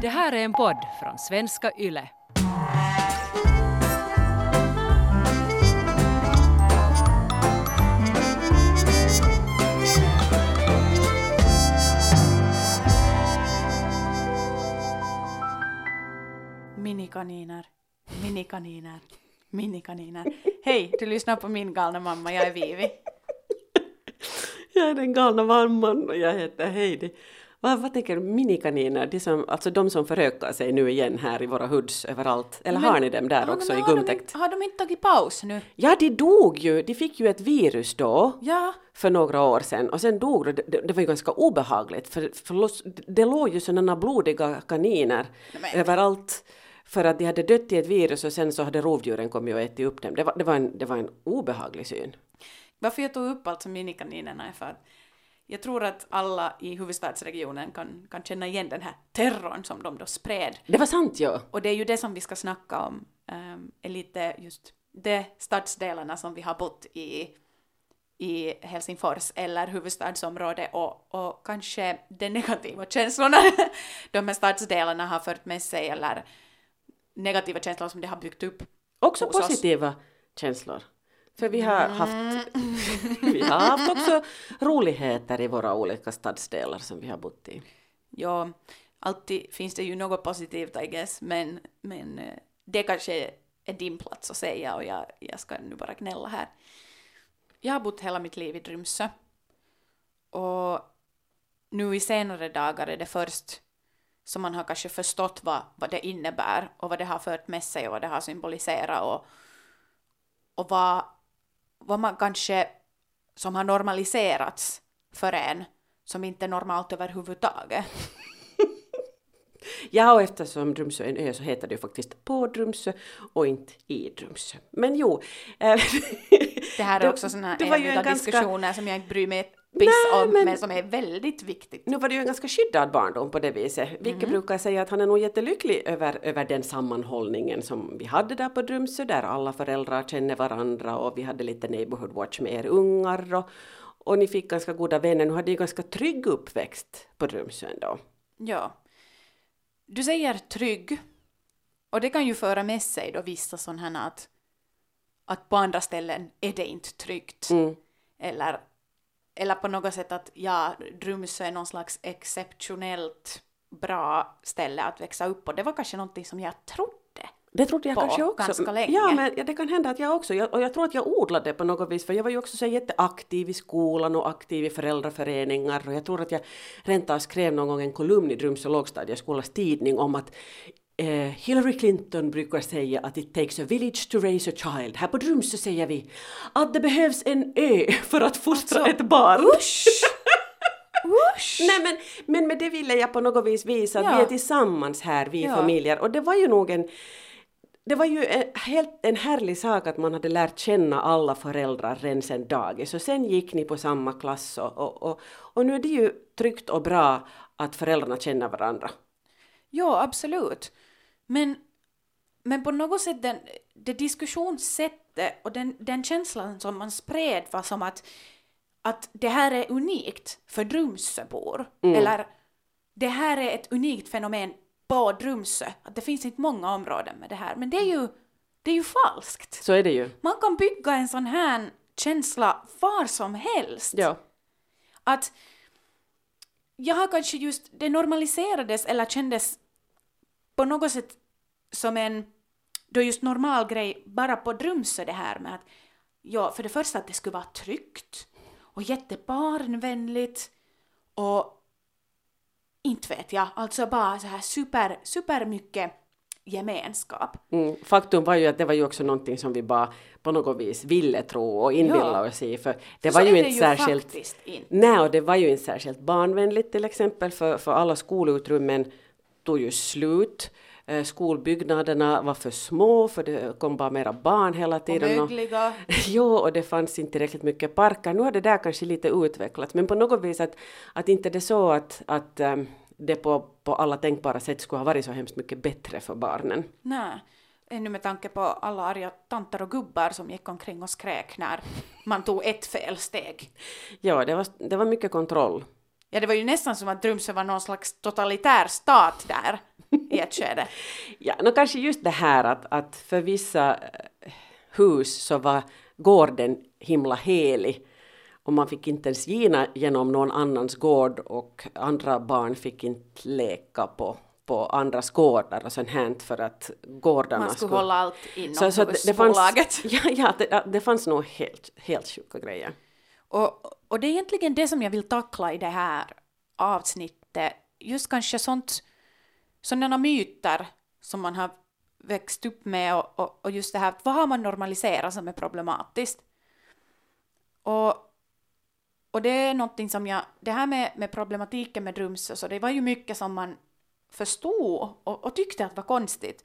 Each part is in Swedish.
Det här är en podd från svenska YLE. Minikaniner, minikaniner, minikaniner. Hej, du lyssnar på min galna mamma, jag är Vivi. Jag är den galna mamman och jag heter Heidi. Vad, vad tänker du, minikaniner, de som, alltså de som förökar sig nu igen här i våra hoods överallt? Eller Men- har ni dem där också i gumtäkt? Har de inte tagit paus nu? Ja, de dog ju. De fick ju ett virus då. Ja, för några år sedan och sen dog de. Det, det var ju ganska obehagligt för, för det låg ju sådana blodiga kaniner men- överallt för att de hade dött i ett virus och sen så hade rovdjuren kommit och ätit upp dem. Det var, det var, en, det var en obehaglig syn. varför jag tog upp alltså minikaninerna är för att jag tror att alla i huvudstadsregionen kan, kan känna igen den här terrorn som de då spred. Det var sant ja. Och det är ju det som vi ska snacka om, um, är lite just de stadsdelarna som vi har bott i i Helsingfors eller huvudstadsområdet och, och kanske de negativa känslorna de här stadsdelarna har fört med sig eller negativa känslor som det har byggt upp. Också hos oss. positiva känslor. För vi har haft, vi har haft också roligheter i våra olika stadsdelar som vi har bott i. Ja, alltid finns det ju något positivt I guess, men, men eh, det kanske är din plats att säga och jag, jag ska nu bara gnälla här. Jag har bott hela mitt liv i Drymsö och nu i senare dagar är det först som man har kanske förstått vad, vad det innebär och vad det har fört med sig och vad det har symboliserat och, och vad, vad man kanske som har normaliserats för en som inte är normalt överhuvudtaget. Ja, och eftersom Drumsö är en ö så heter det ju faktiskt på Drumsö och inte i Drumsö. Men jo. Eh, Det här är också såna det här var ju en eviga ganska- diskussioner som jag inte bryr mig ett piss Nej, om, men... men- som är väldigt viktigt. Nu var det ju en ganska skyddad barndom på det viset. Vilket brukar säga att han är nog jättelycklig över, över den sammanhållningen som vi hade där på Drumsö där alla föräldrar känner varandra och vi hade lite neighborhood watch med er ungar och, och ni fick ganska goda vänner. Nu hade ju ganska trygg uppväxt på Drumsö ändå. Ja. Du säger trygg, och det kan ju föra med sig då vissa sådana här att, att på andra ställen är det inte tryggt. Mm. Eller, eller på något sätt att ja, Drumsö är någon slags exceptionellt bra ställe att växa upp på. Det var kanske någonting som jag trodde. Det trodde jag på kanske också. ganska länge. Ja, men ja, det kan hända att jag också, jag, och jag tror att jag odlade på något vis, för jag var ju också så jätteaktiv i skolan och aktiv i föräldraföreningar och jag tror att jag rent av skrev någon gång en kolumn i Drumsö lågstadieskolas tidning om att eh, Hillary Clinton brukar säga att it takes a village to raise a child. Här på Drumsö säger vi att det behövs en ö för att fostra Alltså, ett barn. Usch! Usch! Nej men, men med det ville jag på något vis visa att Ja. vi är tillsammans här, vi Ja. familjer. Och det var ju nog en det var ju en, helt en härlig sak att man hade lärt känna alla föräldrar redan sen dagis. Och sen gick ni på samma klass och, och, och, och nu är det ju tryggt och bra att föräldrarna känner varandra. Ja, absolut. Men, men på något sätt, den, det diskussionssättet och den, den känslan som man spred var som att, att det här är unikt för Drumsöbor. Eller det här är ett unikt fenomen på Drumsö. Att det finns inte många områden med det här. Men det är ju, det är ju falskt. Så är det ju. Man kan bygga en sån här känsla var som helst Ja. att jag har kanske just, det normaliserades eller kändes på något sätt som en då just normal grej bara på Drumsö det här med att ja, för det första att det skulle vara tryggt och jättebarnvänligt och inte vet jag, alltså bara så här super, super mycket gemenskap. Mm. Faktum var ju att det var ju också någonting som vi bara på något vis ville tro och inbilla oss i. För det Så var ju inte ju särskilt inte. Nej, och det var ju inte särskilt barnvänligt till exempel för, för alla skolutrymmen tog ju slut. Eh, Skolbyggnaderna var för små för det kom bara mera barn hela Och tiden. mögliga. Jo, och det fanns inte tillräckligt mycket parker. Nu har det där kanske lite utvecklats, men på något vis att, att inte det så att, att ehm, det på, på alla tänkbara sätt skulle ha varit så hemskt mycket bättre för barnen. Nej, ännu med tanke på alla arga tanter och gubbar som gick omkring och skrek när man tog ett fel steg. Ja, det var, det var mycket kontroll. Ja, det var ju nästan som att Drumsö var någon slags totalitär stat där. i ett skede. Ja, no, kanske just det här att, att för vissa eh, hus så var gården himla helig och man fick inte ens gina genom någon annans gård och andra barn fick inte leka på, på andras gårdar och sånt här för att gårdarna Man skulle hålla allt inom så, så det, det fanns, ja, ja, det, det fanns nog helt, helt sjuka grejer. Och, och det är egentligen det som jag vill tackla i det här avsnittet. Just kanske sånt, sådana myter som man har växt upp med och, och, och just det här, vad har man normaliserat som är problematiskt? Och, och det är någonting som jag, det här med, med problematiken med Drumsö, så det var ju mycket som man förstod och, och tyckte att var konstigt.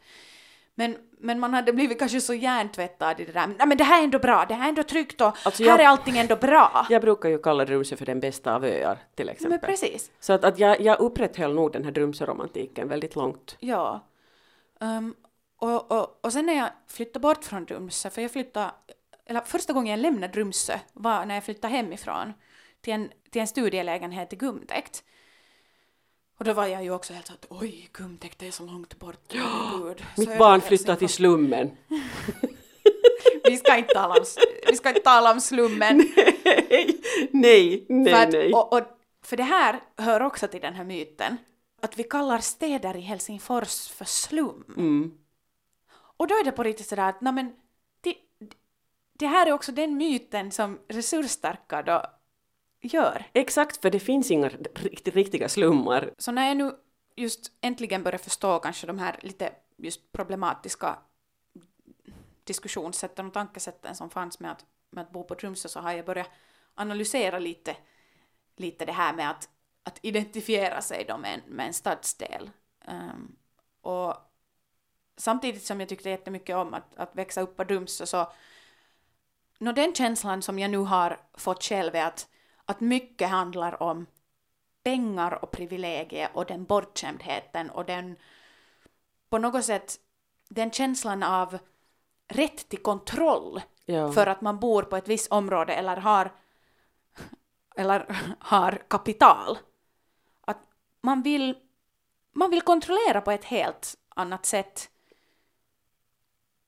Men, men man hade blivit kanske så hjärntvättad i det där, nej men det här är ändå bra, det här är ändå tryggt och Alltså, här jag- är allting ändå bra. Jag brukar ju kalla Drumsö för den bästa av öar till exempel. Men precis. Så att, att jag, jag upprätthöll nog den här Drumsö-romantiken väldigt långt. Ja. Um, och, och, och sen när jag flyttade bort från Drumsö, för jag flyttade, eller första gången jag lämnade Drumsö var när jag flyttade hemifrån till en, till en studielägenhet i Gumtäkt. Och då var jag ju också helt så att oj, Gumtäkt det är så långt bort. Gud. Så Mitt barn flyttar till slummen. Vi ska inte tala om, vi ska inte tala om slummen. nej, nej, nej, för, att, nej. Och, och, för det här hör också till den här myten. Att vi kallar städer i Helsingfors för slum. Mm. Och då är det på riktigt sådär att nej men, det, det här är också den myten som resursstarka då gör. Exakt, för det finns inga riktiga slummar. Så när jag nu just äntligen börjar förstå kanske de här lite just problematiska diskussionssätten och tankesätten som fanns med att, med att bo på Tromsö så har jag börjat analysera lite, lite det här med att, att identifiera sig då med en, med en stadsdel. Um, och samtidigt som jag tyckte jättemycket om att, att växa upp på Tromsö så nå den känslan som jag nu har fått själv är att, att mycket handlar om pengar och privilegier och den bortskämdheten och den på något sätt den känslan av rätt till kontroll Ja. för att man bor på ett visst område eller har eller har kapital. Att man vill man vill kontrollera på ett helt annat sätt.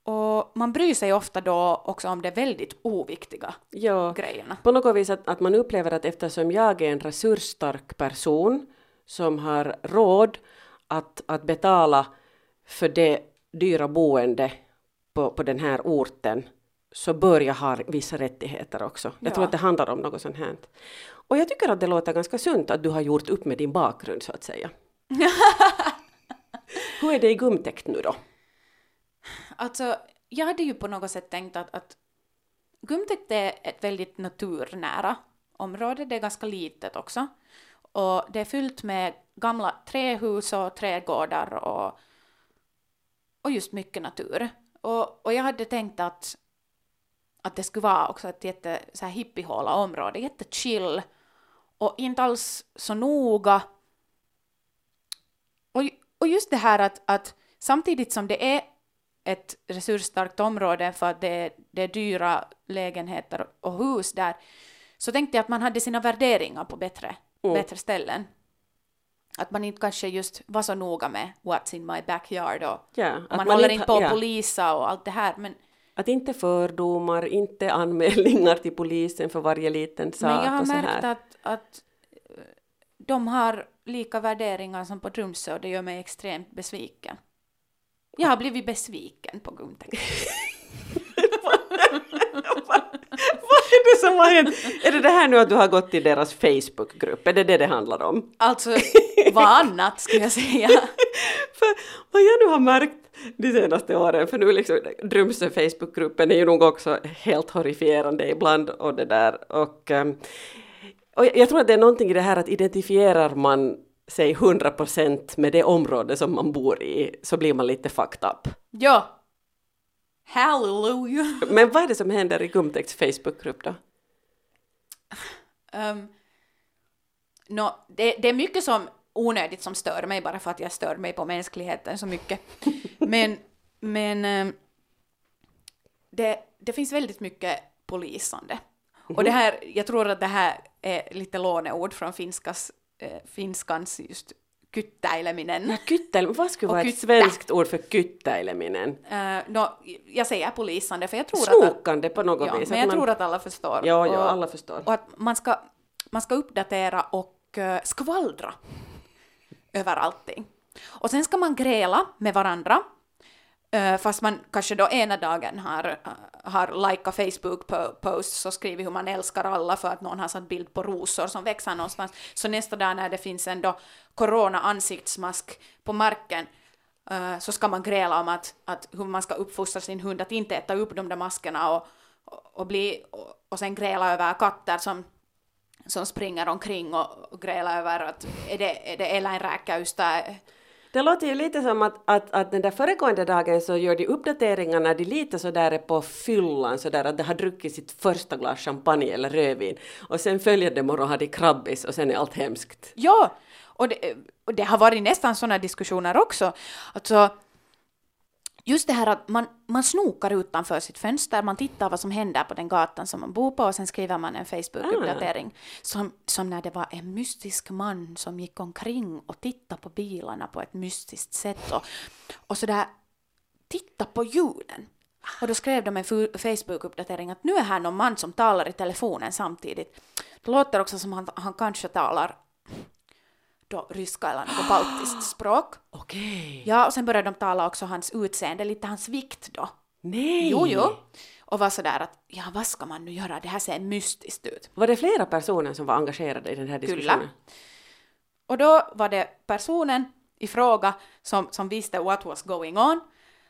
Och man bryr sig ofta då också om de väldigt oviktiga ja. grejerna. På något vis att, att man upplever att eftersom jag är en resursstark person som har råd att, att betala för det dyra boende på, på den här orten så bör jag ha vissa rättigheter också. Jag Ja. tror att det handlar om något sånt här. Och jag tycker att det låter ganska sunt att du har gjort upp med din bakgrund så att säga. Hur är det i Gumtäkt nu då? Alltså, jag hade ju på något sätt tänkt att, att Gumtäkt är ett väldigt naturnära område, det är ganska litet också. Och det är fyllt med gamla trähus och trädgårdar och, och just mycket natur. Och, och jag hade tänkt att, att det skulle vara också ett jätte så här hippiehåla område, jättechill och inte alls så noga. Och, och just det här att, att samtidigt som det är ett resursstarkt område för att det är, det är dyra lägenheter och hus där, så tänkte jag att man hade sina värderingar på bättre, Mm. bättre ställen. Att man inte kanske just var så noga med what's in my backyard och Ja, och man, håller inte på att ja. polisa och allt det här. Men, Att inte fördomar, inte anmälningar till polisen för varje liten sak men jag har märkt att, att eh, de har lika värderingar som på Tromsö och det gör mig extremt besviken. Jag har blivit besviken på Gumtäkt. Vad är det som har hänt? Är det det här nu att du har gått till deras Facebookgrupp? Är det det det handlar om? Alltså, vad annat skulle jag säga. För vad jag nu har märkt de senaste åren, för nu liksom Drumsö Facebookgruppen är ju nog också helt horrifierande ibland och det där och, ehm, och jag tror att det är någonting i det här att identifierar man sig 100% med det område som man bor i så blir man lite fucked up. Ja. Hallelujah. Men vad är det som händer i Gumtäkts Facebookgrupp då? Um, nå, det, det är mycket som onödigt som stör mig bara för att jag stör mig på mänskligheten så mycket. Men, men ehm, det, det finns väldigt mycket polisande. Och det här, jag tror att det här är lite låneord från finskas, finskans just kyttäileminen. Ja kyttel, vad skulle Och vara ett svenskt ord för kyttäileminen? Uh, no, jag säger polisande för jag tror att... Snokande på något Ja, vis. men jag man- tror att alla förstår. Ja, ja, och, alla förstår. Och att man ska, man ska uppdatera och uh, skvallra över allting. Och sen ska man gräla med varandra, Eh, fast man kanske då ena dagen har, har likat Facebook-posts och skrivit hur man älskar alla för att någon har satt bild på rosor som växer någonstans. Så nästa dag när det finns en då corona-ansiktsmask på marken eh, så ska man gräla om att, att hur man ska uppfostra sin hund att inte äta upp de där maskerna och, och, och, bli, och, och sen gräla över katter som som springer omkring och, och gräla över att är det, är det eläinräkkäys där? Det låter ju lite som att, att, att den där föregående dagen så gör de uppdateringarna de lite sådär är på fyllan sådär att de har druckit sitt första glas champagne eller rödvin och sen följande morgon har de krabbis och sen är allt hemskt. Ja, och det, och det har varit nästan sådana diskussioner också. Alltså, just det här att man, man snokar utanför sitt fönster, man tittar vad som händer på den gatan som man bor på och sen skriver man en Facebook-uppdatering. Som, som när det var en mystisk man som gick omkring och tittade på bilarna på ett mystiskt sätt och, och sådär titta på ljuden. Och då skrev de en Facebook-uppdatering att nu är här någon man som talar i telefonen samtidigt. Det låter också som han, han kanske talar då ryska eller något baltiskt språk. Okej. Ja, och sen började de tala också hans utseende, lite hans vikt då. Nej! Jo, jo. Och var sådär att, ja vad ska man nu göra, det här ser mystiskt ut. Var det flera personer som var engagerade i den här diskussionen? Kyllä. Och då var det personen i fråga som, som visste what was going on,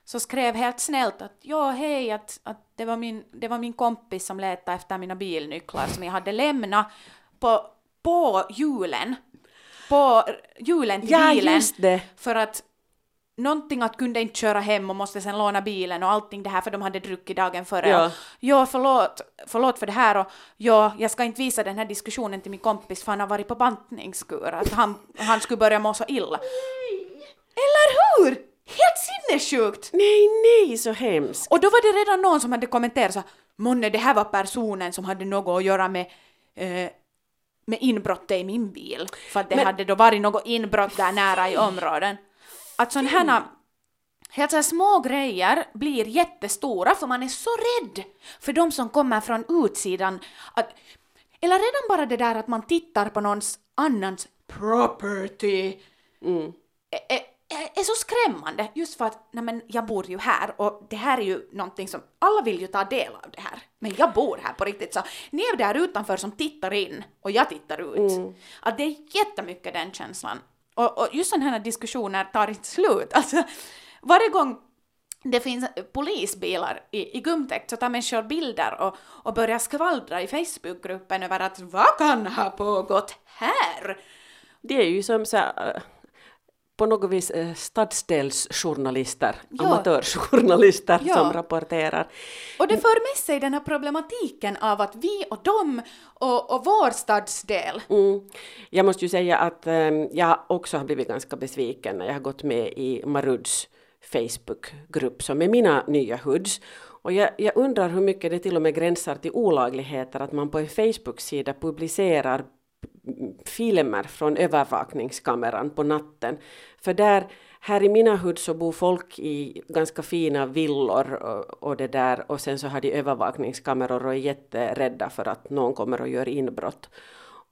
så skrev helt snällt att ja, hej, att, att det, var min, det var min kompis som letade efter mina bilnycklar som jag hade lämnat på, på julen, på julen till Ja, bilen. just det. För att någonting att kunde inte köra hem och måste sen låna bilen och allting det här för de hade druckit dagen före. Ja. Och, ja, förlåt, förlåt för det här och ja, jag ska inte visa den här diskussionen till min kompis för han har varit på bantningskur, att han, han skulle börja må så illa. Eller hur? Helt sinnessjukt! Nej, nej, så hemskt. Och då var det redan någon som hade kommenterat så månne det här var personen som hade något att göra med eh, med inbrottet i min bil. För att det Men- hade då varit något inbrott där nära i områden. Att sådana här Helt så här små grejer blir jättestora för man är så rädd för de som kommer från utsidan. Att, eller redan bara det där att man tittar på någons annans property Mm. är, är, är så skrämmande just för att nej men, jag bor ju här och det här är ju någonting som alla vill ju ta del av det här. Men jag bor här på riktigt så ni är där utanför som tittar in och jag tittar ut. Att det är jättemycket den känslan. Och, och just sådana här diskussioner tar inte slut. Alltså varje gång det finns polisbilar i, i gumtäkt så tar människor bilder och, och börjar skvallra i Facebookgruppen över att vad kan ha pågått här? Det är ju som så här, på något vis äh, stadsdelsjournalister, Ja. amatörjournalister Ja. som rapporterar. Och det för med sig den här problematiken av att vi och dem och, och vår stadsdel. Mm. Jag måste ju säga att ähm, jag också har blivit ganska besviken när jag har gått med i Maruds Facebookgrupp som är mina nya hoods. Och jag, jag undrar hur mycket det till och med gränsar till olagligheter att man på en Facebook-sida publicerar filmer från övervakningskameran på natten. För där, här i mina hud så bor folk i ganska fina villor och, och det där och sen så har de övervakningskameror och är jätterädda för att någon kommer och gör inbrott.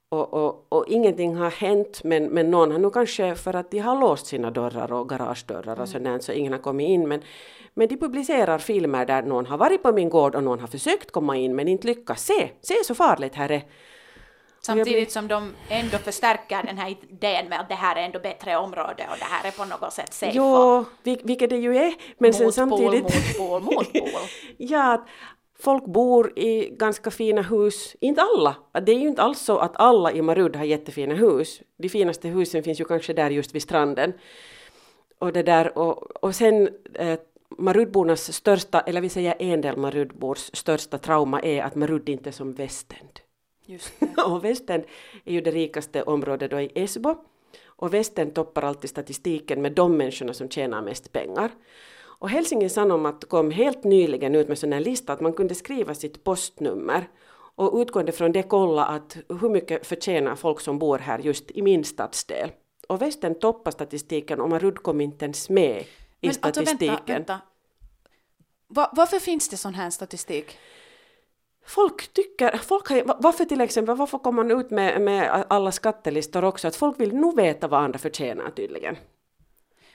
Och, och, och ingenting har hänt men, men någon har nog kanske för att de har låst sina dörrar och garagedörrar och sådär så ingen har kommit in men, men de publicerar filmer där någon har varit på min gård och någon har försökt komma in men inte lyckats. Se, se så farligt här är. Samtidigt som de ändå förstärker den här idén med att det här är ändå bättre område och det här är på något sätt safe. Jo, vil- vilket det ju är. Men sen motpol, samtidigt... motpol, motpol. ja, att folk bor i ganska fina hus. Inte alla. Det är ju inte alls så att alla i Marud har jättefina hus. De finaste husen finns ju kanske där just vid stranden. Och det där och, och sen eh, Marudbornas största, eller vi säger en del Marudbors största trauma är att Marud inte är som Västend. Just och Västern är ju det rikaste området då i Esbo. Och Västern toppar alltid statistiken med de människorna som tjänar mest pengar. Och Helsingin Sanomat kom helt nyligen ut med sån här lista att man kunde skriva sitt postnummer och utgående från det kolla att hur mycket förtjänar folk som bor här just i min stadsdel. och västern toppar statistiken och Marud kom inte ens med i Men statistiken. alltså vänta, vänta. Va, varför finns det sån här statistik? Folk tycker, folk har, va- varför till exempel, varför kommer man ut med, med alla skattelistor också? Att folk vill nog veta vad andra förtjänar tydligen.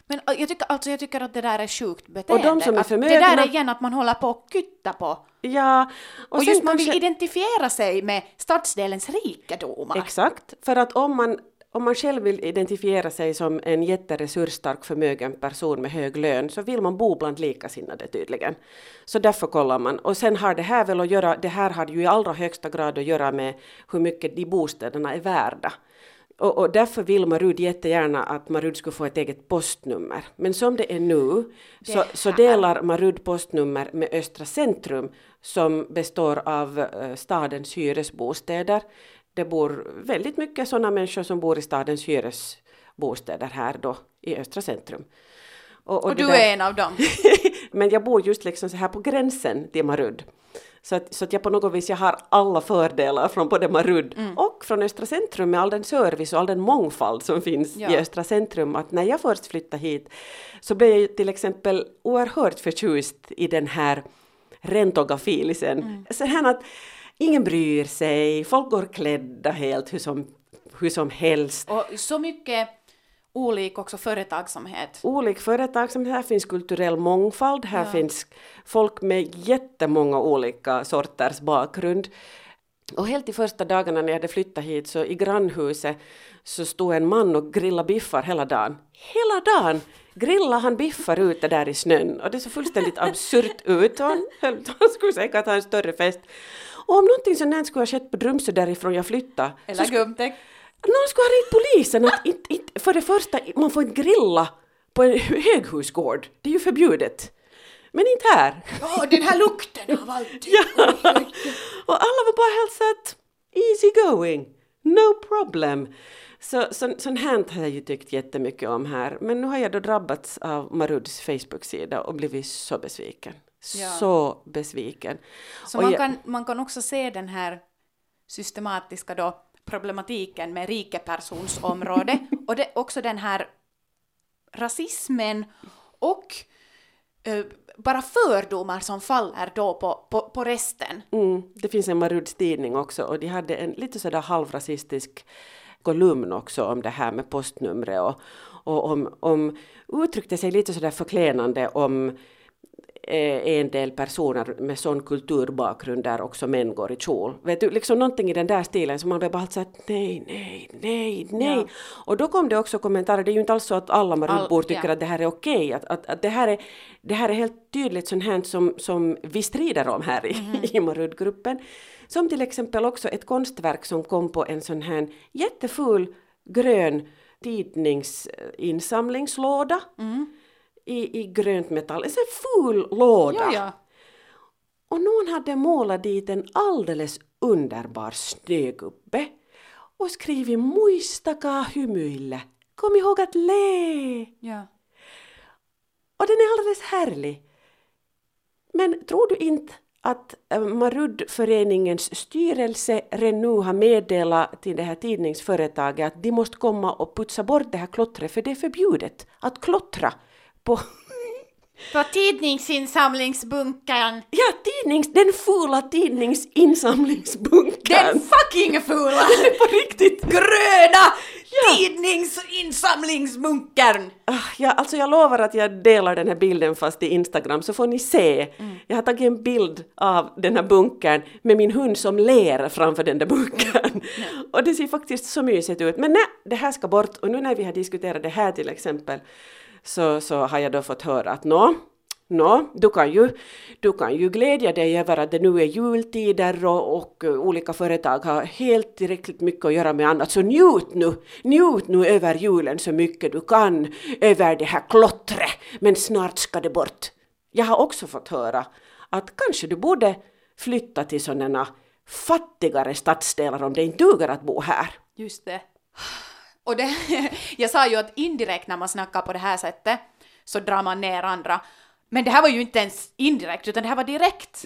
Men äh, jag tycker, alltså, jag tycker att det där är sjukt beteende. de som är att Det där förmögna- är igen att man håller på att kytta på. Ja, och, Och, just man kanske- vill identifiera sig med stadsdelens rikedomar. Exakt, för att om man, om man själv vill identifiera sig som en jätteresursstark förmögen person med hög lön så vill man bo bland likasinnade tydligen. Så därför kollar man. Och sen har det här väl att göra, det här har ju i allra högsta grad att göra med hur mycket de bostäderna är värda. Och, och därför vill Marud jättegärna att Marud skulle få ett eget postnummer. Men som det är nu så, så delar Marud postnummer med Östra Centrum som består av eh, stadens hyresbostäder. Det bor väldigt mycket sådana människor som bor i stadens hyresbostäder här då i Östra Centrum. och det du där- är en av dem. men jag bor just liksom så här på gränsen till Marud. Så att, så att jag på något vis jag har alla fördelar från både Marud Mm. och från Östra Centrum med all den service och all den mångfald som finns i Ja. Östra Centrum. Att när jag först flyttade hit så blev jag till exempel oerhört förtjust i den här rentogafilisen. Mm. Så här att ingen bryr sig, folk går klädda helt hur som, hur som helst. Och så mycket olik också företagsamhet. olik företagsamhet, här finns kulturell mångfald, här Ja. finns folk med jättemånga olika sorters bakgrund. Och helt i första dagarna när jag hade flyttat hit så i grannhuset så stod en man och grillade biffar hela dagen. Hela dagen! Grillade han biffar ute där i snön och det såg fullständigt absurt ut han, höll, han skulle säkert ha en större fest. Och om någonting sånt här skulle ha skett på Drumsö därifrån jag flyttade Eller skulle- gubbdäck. någon skulle ha ringt polisen att inte, inte, för det första, man får inte grilla på en höghusgård. Det är ju förbjudet. Men inte här. Åh, den här lukten av allt. Ja. Och alla var bara helt så att easy going, no problem. Så, så, sånt här har jag ju tyckt jättemycket om här. Men nu har jag då drabbats av Maruds Facebook-sida och blivit så besviken. Ja. Så besviken. Så Och man jag- kan, man kan också se den här systematiska då problematiken med rikepersonsområde och det, också den här rasismen och eh, bara fördomar som faller då på, på, på resten. Mm, det finns en Maruds tidning också och de hade en lite sådär halvrasistisk kolumn också om det här med postnumret och, och om, om uttryckte sig lite sådär förklenande om eh, en del personer med sån kulturbakgrund där också män går i kjol. Vet du, liksom någonting i den där stilen som man blev bara såhär nej, nej, nej, nej. Ja. Och då kom det också kommentarer, det är ju inte alls så att alla Marudbor All- tycker ja. att det här är okej, att, att, att det, här är, det här är helt tydligt sånt här som, som vi strider om här i, i Marudgruppen. Som till exempel också ett konstverk som kom på en sån här jätteful grön tidningsinsamlingslåda i, i grönt metall. En sån ful låda. Ja, ja. Och någon hade målat dit en alldeles underbar snögubbe och skrivit muistakaa hymyillä. Kom ihåg att le! ja. Och den är alldeles härlig. Men tror du inte att eh, Marudföreningens styrelse redan nu har meddelat till det här tidningsföretaget att de måste komma och putsa bort det här klottret för det är förbjudet att klottra på På tidningsinsamlingsbunkern. Ja, tidnings, den fula tidningsinsamlingsbunkern. Den fucking fula! på riktigt! Gröna tidningsinsamlingsbunkern! Ah, Ja, alltså jag lovar att jag delar den här bilden fast i Instagram så får ni se. Jag har tagit en bild av den här bunkern med min hund som ler framför den där bunkern. Och det ser faktiskt så mysigt ut. Men nej, det här ska bort. Och nu när vi har diskuterat det här till exempel så, så har jag då fått höra att nå, Nå, du kan, ju, du kan ju glädja dig över att det nu är jultider och, och eh, olika företag har helt tillräckligt mycket att göra med annat. Så njut nu, njut nu över julen så mycket du kan över det här klottret, men snart ska det bort. Jag har också fått höra att kanske du borde flytta till sådana fattigare stadsdelar om det inte duger att bo här. Just det. Och det, jag sa ju att indirekt när man snackar på det här sättet så drar man ner andra. Men det här var ju inte ens indirekt utan det här var direkt.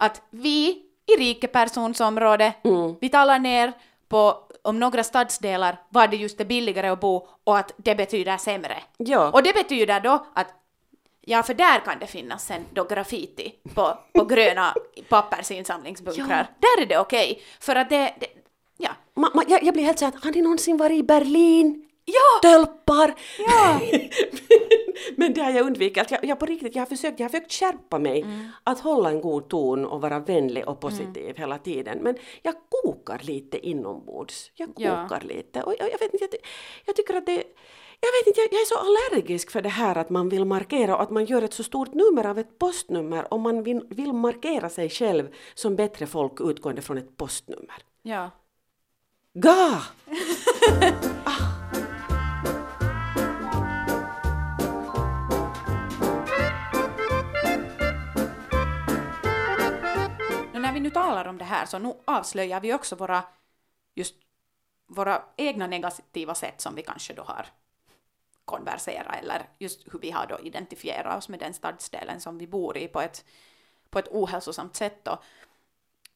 Att vi i rikepersonsområde, vi talar ner på om några stadsdelar var det just det billigare att bo och att det betyder sämre. Ja. Och det betyder då att Ja, för där kan det finnas sen då graffiti på, på gröna pappersinsamlingsbunkrar. Där är det okej, för att det, det ja. Ma, ma, jag, jag blir helt såhär, har ni någonsin varit i Berlin? Ja! Tölpar! Ja! Men det har jag undvikit. Jag, jag på riktigt, jag har försökt, jag har försökt skärpa mig Mm. att hålla en god ton och vara vänlig och positiv hela tiden. Men jag kokar lite inombords. Jag Ja. kokar lite. Och jag, jag vet inte, jag, jag tycker att det jag vet inte, jag, jag är så allergisk för det här att man vill markera och att man gör ett så stort nummer av ett postnummer om man vill, vill markera sig själv som bättre folk utgående från ett postnummer. ja. Ga! Ah. När vi nu talar om det här så nu avslöjar vi också våra, just våra egna negativa sätt som vi kanske då har konversera eller just hur vi har då identifierat oss med den stadsdelen som vi bor i på ett, på ett ohälsosamt sätt då.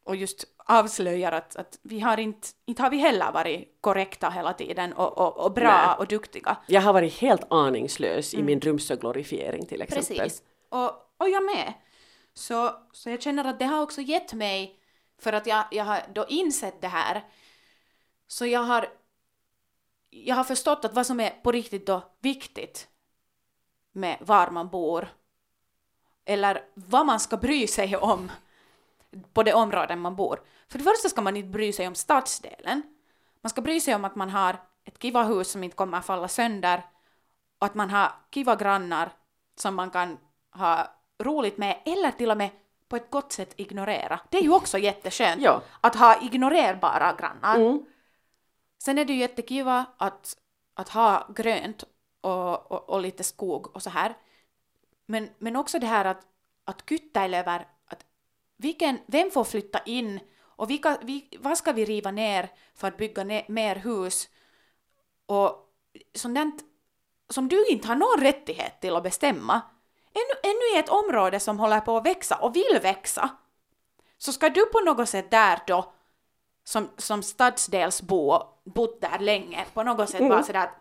Och just avslöjar att, att vi har inte, inte har vi heller varit korrekta hela tiden och, och, och bra Nej. och duktiga. Jag har varit helt aningslös i min rumsglorifiering till exempel. Precis. Och, och jag med. Så, så jag känner att det har också gett mig, för att jag, jag har då insett det här, så jag har, jag har förstått att vad som är på riktigt då viktigt med var man bor, eller vad man ska bry sig om på det områden man bor. För det första ska man inte bry sig om stadsdelen. Man ska bry sig om att man har ett kiva hus som inte kommer att falla sönder och att man har kiva grannar som man kan ha roligt med eller till och med på ett gott sätt ignorera. Det är ju också jätteskönt Ja. att ha ignorerbara grannar. Mm. Sen är det ju jättekiva att, att ha grönt och, och, och lite skog och så här. Men, men också det här att, att kyttäila över vilken, vem får flytta in? Och vilka, vi, vad ska vi riva ner för att bygga ne, mer hus? Och sådant som du inte har någon rättighet till att bestämma. Ännu, ännu i ett område som håller på att växa och vill växa. Så ska du på något sätt där då som, som stadsdelsbo bott där länge på något sätt vara sådär att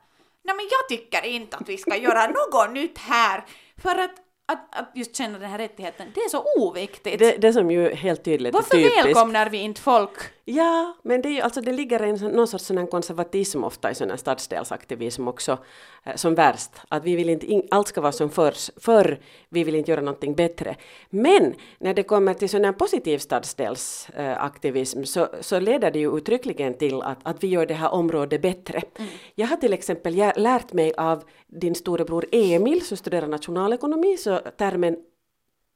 nej men jag tycker inte att vi ska göra något nytt här. För att, att, att just känna den här rättigheten, det är så oviktigt. Det, det som ju helt tydligt Varför är typiskt. välkomnar vi inte folk? Ja, men det, är alltså, det ligger en, någon sorts här konservatism ofta i här stadsdelsaktivism också eh, som värst. Att vi vill inte, in, allt ska vara som förr, förr, vi vill inte göra någonting bättre. Men när det kommer till här positiv stadsdelsaktivism så, så leder det ju uttryckligen till att, att vi gör det här området bättre. Jag har till exempel jag, lärt mig av din storebror Emil som studerar nationalekonomi, så termen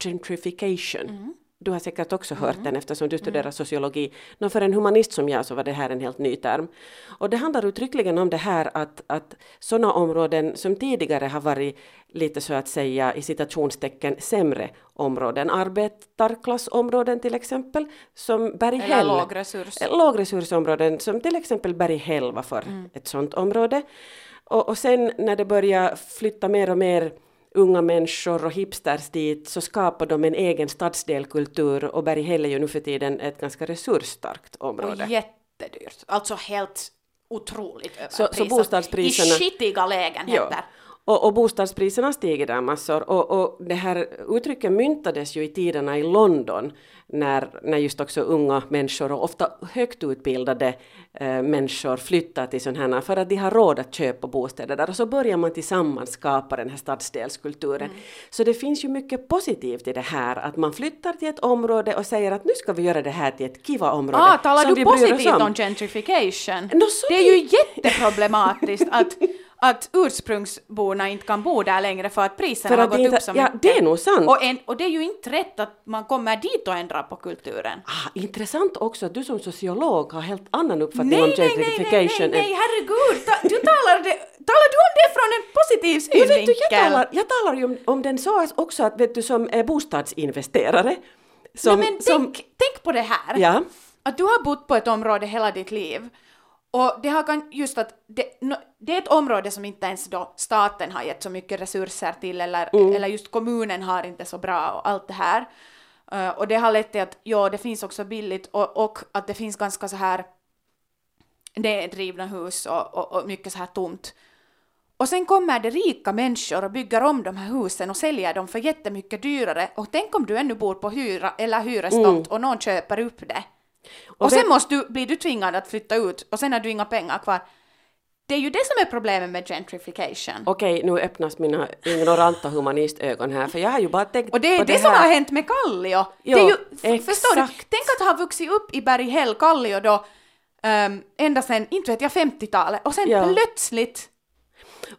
gentrification. Du har säkert också hört den eftersom du studerar sociologi. Nå, för en humanist som jag så var det här en helt ny term. Och det handlar uttryckligen om det här att, att sådana områden som tidigare har varit lite så att säga i citationstecken sämre områden, arbetarklassområden till exempel, som Berghäll. Eller lågresurs. Eh, lågresursområden som till exempel Berghäll var för ett sådant område. Och, och sen när det börjar flytta mer och mer unga människor och hipsters dit så skapar de en egen stadsdelkultur och Berghäll är ju nu för tiden ett ganska resursstarkt Och område. jättedyrt. Alltså helt otroligt Så- överprisat. så bostadspriserna- I skitiga lägenheter. Ja. Och, och bostadspriserna stiger där massor. Och, och det här uttrycket myntades ju i tiderna i London när, när just också unga människor och ofta högt utbildade eh, människor flyttar till sådana här för att de har råd att köpa bostäder där och så börjar man tillsammans skapa den här stadsdelskulturen. Så det finns ju mycket positivt i det här att man flyttar till ett område och säger att nu ska vi göra det här till ett kiva område Ah, talar du positivt om. om gentrification? Så det är ju jätteproblematiskt att, att ursprungsborna inte kan bo där längre för att priserna För har att gått det inte- upp så ja, mycket. det är nog sant. Och, en, och det är ju inte rätt att man kommer dit och ändrar på kulturen. Ah, intressant också att du som sociolog har helt annan uppfattning Nej, om nej, nej, nej, gentrification. nej, nej, herregud! Ta, du talar, det, talar du om det från en positiv synvinkel? du, jag, talar, jag talar ju om, om den så också att vet du som är bostadsinvesterare. Som, Nej, men som, tänk, tänk på det här. Ja. Att du har bott på ett område hela ditt liv och det har kan, just att det, no, det är ett område som inte ens då staten har gett så mycket resurser till eller, Mm. eller just kommunen har inte så bra och allt det här. Eh, och det har lett till att ja, det finns också billigt och, och att det finns ganska så här nedrivna hus och, och, och mycket så här tomt. Och sen kommer det rika människor och bygger om de här husen och säljer dem för jättemycket dyrare. Och tänk om du ännu bor på hyra eller hyrestomt och någon köper upp det. Och, sen vet- måste du, blir du tvingad att flytta ut och sen har du inga pengar kvar. Det är ju det som är problemet med gentrification. Okej, nu öppnas mina ignoranta humanistögon här, för jag har ju bara tänkt Och det är det, det som har hänt med Kallio. Jo, det är ju, f- förstår du? exakt. Tänk att ha vuxit upp i Berghäll, Kallio då, um, ända sedan, inte vet jag, 50-talet och sen Ja. plötsligt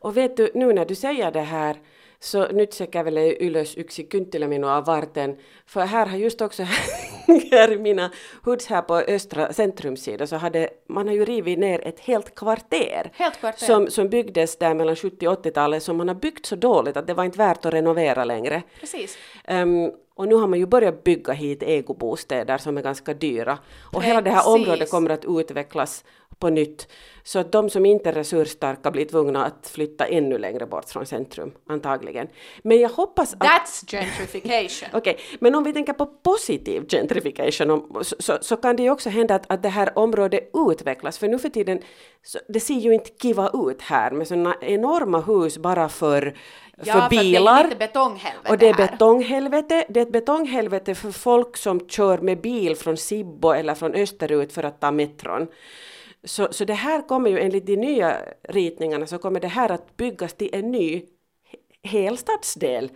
Och vet du, nu när du säger det här, så nyt se kävelee ylös yksi kynttilä minua varten. För här har just också, här i mina hoods här på östra centrumsidan, så hade, man har ju rivit ner ett helt kvarter. Helt kvarter. Som, som byggdes där mellan 70 och 80-talet, som man har byggt så dåligt att det var inte värt att renovera längre. Precis. Ehm, och nu har man ju börjat bygga hit ägobostäder som är ganska dyra. Och hela det här Precis. området kommer att utvecklas på nytt. Så att de som inte är resursstarka blir tvungna att flytta ännu längre bort från centrum, antagligen. Men jag hoppas att... That's gentrification. Okej, men om vi tänker på positiv gentrification om, så, så, så kan det ju också hända att, att det här området utvecklas. För nu för tiden, så, det ser ju inte kiva ut här med sådana enorma hus bara för, ja, för för bilar. det är Och det är här. betonghelvete. Det är ett betonghelvete för folk som kör med bil från Sibbo eller från österut för att ta metron. Så, så det här kommer ju enligt de nya ritningarna så kommer det här att byggas till en ny hel stadsdel.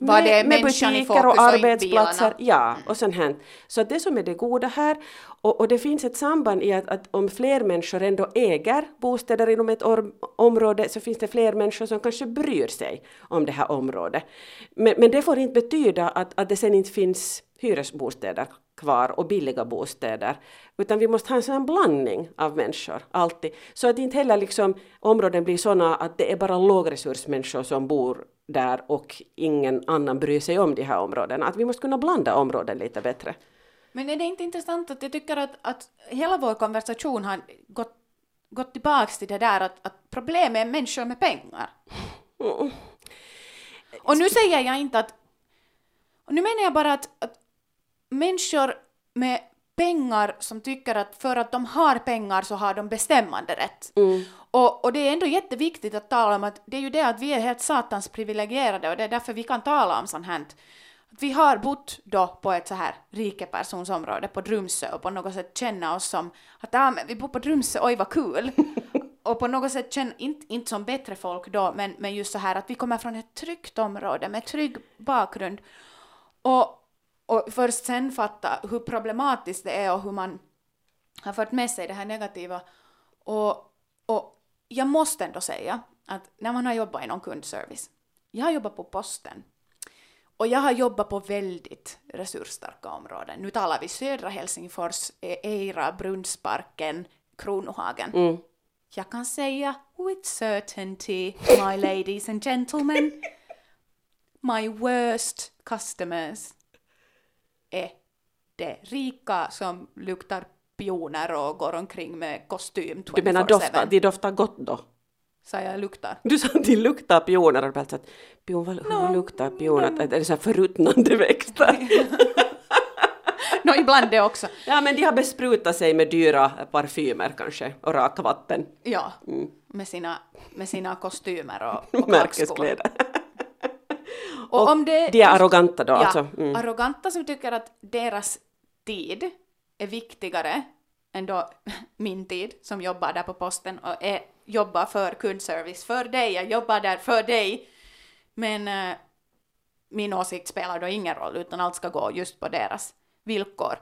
Var det med, med butiker och arbetsplatser. Ja, och sånt här. Så det som är det goda här, och, och det finns ett samband i att, att om fler människor ändå äger bostäder inom ett or- område så finns det fler människor som kanske bryr sig om det här området. Men, men det får inte betyda att, att det sen inte finns hyresbostäder kvar och billiga bostäder. Utan vi måste ha en sån blandning av människor, alltid. Så att inte heller liksom områden blir såna att det är bara lågresursmänniskor som bor där och ingen annan bryr sig om de här områdena. Att vi måste kunna blanda områden lite bättre. Men är det inte intressant att jag tycker att, att hela vår konversation har gått, gått tillbaks till det där att, att problemet är människor med pengar. Och nu säger jag inte att... Och nu menar jag bara att, att människor med pengar som tycker att för att de har pengar så har de bestämmande rätt. Och, och det är ändå jätteviktigt att tala om att det är ju det att vi är helt satans privilegierade och det är därför vi kan tala om sånt här. Att vi har bott då på ett så här rikepersonsområde på Drumsö och på något sätt känna oss som att ah, men vi bor på Drumsö, oj vad kul! och på något sätt känna, inte, inte som bättre folk då, men, men just så här att vi kommer från ett tryggt område med trygg bakgrund. Och, och först sen fatta hur problematiskt det är och hur man har fört med sig det här negativa. Och, och jag måste ändå säga att när man har jobbat inom kundservice, jag har jobbat på posten och jag har jobbat på väldigt resursstarka områden. Nu talar vi södra Helsingfors, E- Eira, Brunnsparken, Kronohagen. Mm. Jag kan säga with certainty, my ladies and gentlemen, my worst customers är det rika som luktar pioner och går omkring med kostym 24-7. Du menar dofta, de doftar gott då? Sa jag luktar? Du sa att de luktar pioner och att pion, vad, hur luktar pioner? Är det så här förruttnande växter? Nå, ibland det också. ja men de har besprutat sig med dyra parfymer kanske och rakvatten. Ja, Mm. med, sina, med sina kostymer och, och. Märkeskläder. Och, om det, De är arroganta då ja, alltså. Mm. arroganta som tycker att deras tid är viktigare än då min tid som jobbar där på posten och är, jobbar för kundservice för dig, jag jobbar där för dig. Men eh, min åsikt spelar då ingen roll utan allt ska gå just på deras villkor.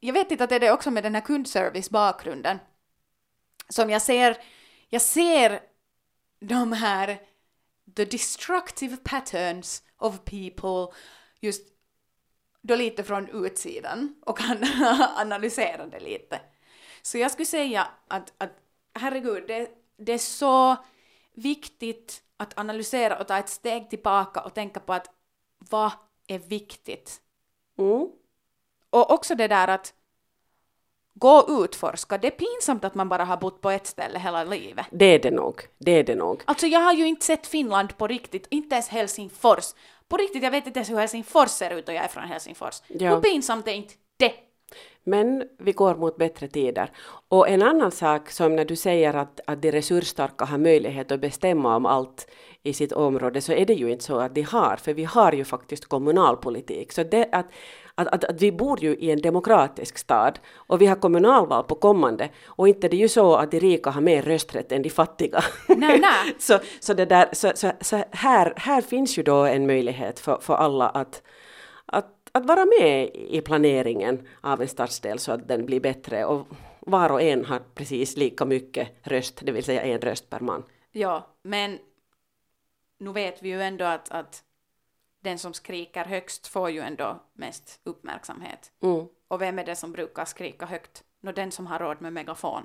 Jag vet inte att det är det också med den här kundservice-bakgrunden som jag ser, jag ser de här the destructive patterns of people just då lite från utsidan och kan analysera det lite. Så jag skulle säga att, att herregud, det, det är så viktigt att analysera och ta ett steg tillbaka och tänka på att vad är viktigt? Mm. Och också det där att gå och utforska. Det är pinsamt att man bara har bott på ett ställe hela livet. Det är det nog. Det är det nog. Alltså jag har ju inte sett Finland på riktigt, inte ens Helsingfors. På riktigt, jag vet inte ens hur Helsingfors ser ut och jag är från Helsingfors. Ja. Hur pinsamt är inte det? Men vi går mot bättre tider. Och en annan sak som när du säger att, att de resursstarka har möjlighet att bestämma om allt i sitt område så är det ju inte så att de har, för vi har ju faktiskt kommunalpolitik. Så det att, att, att, att vi bor ju i en demokratisk stad och vi har kommunalval på kommande och inte det är ju så att de rika har mer rösträtt än de fattiga. Nej, nej. så så, det där, så, så, så här, här finns ju då en möjlighet för, för alla att, att, att vara med i planeringen av en stadsdel så att den blir bättre och var och en har precis lika mycket röst, det vill säga en röst per man. Ja, men nu vet vi ju ändå att, att den som skriker högst får ju ändå mest uppmärksamhet. Mm. Och vem är det som brukar skrika högt? Nå, den som har råd med megafon.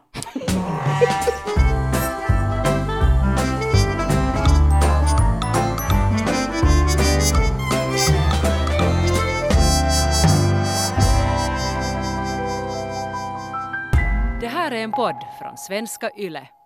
Det här är en podd från svenska YLE.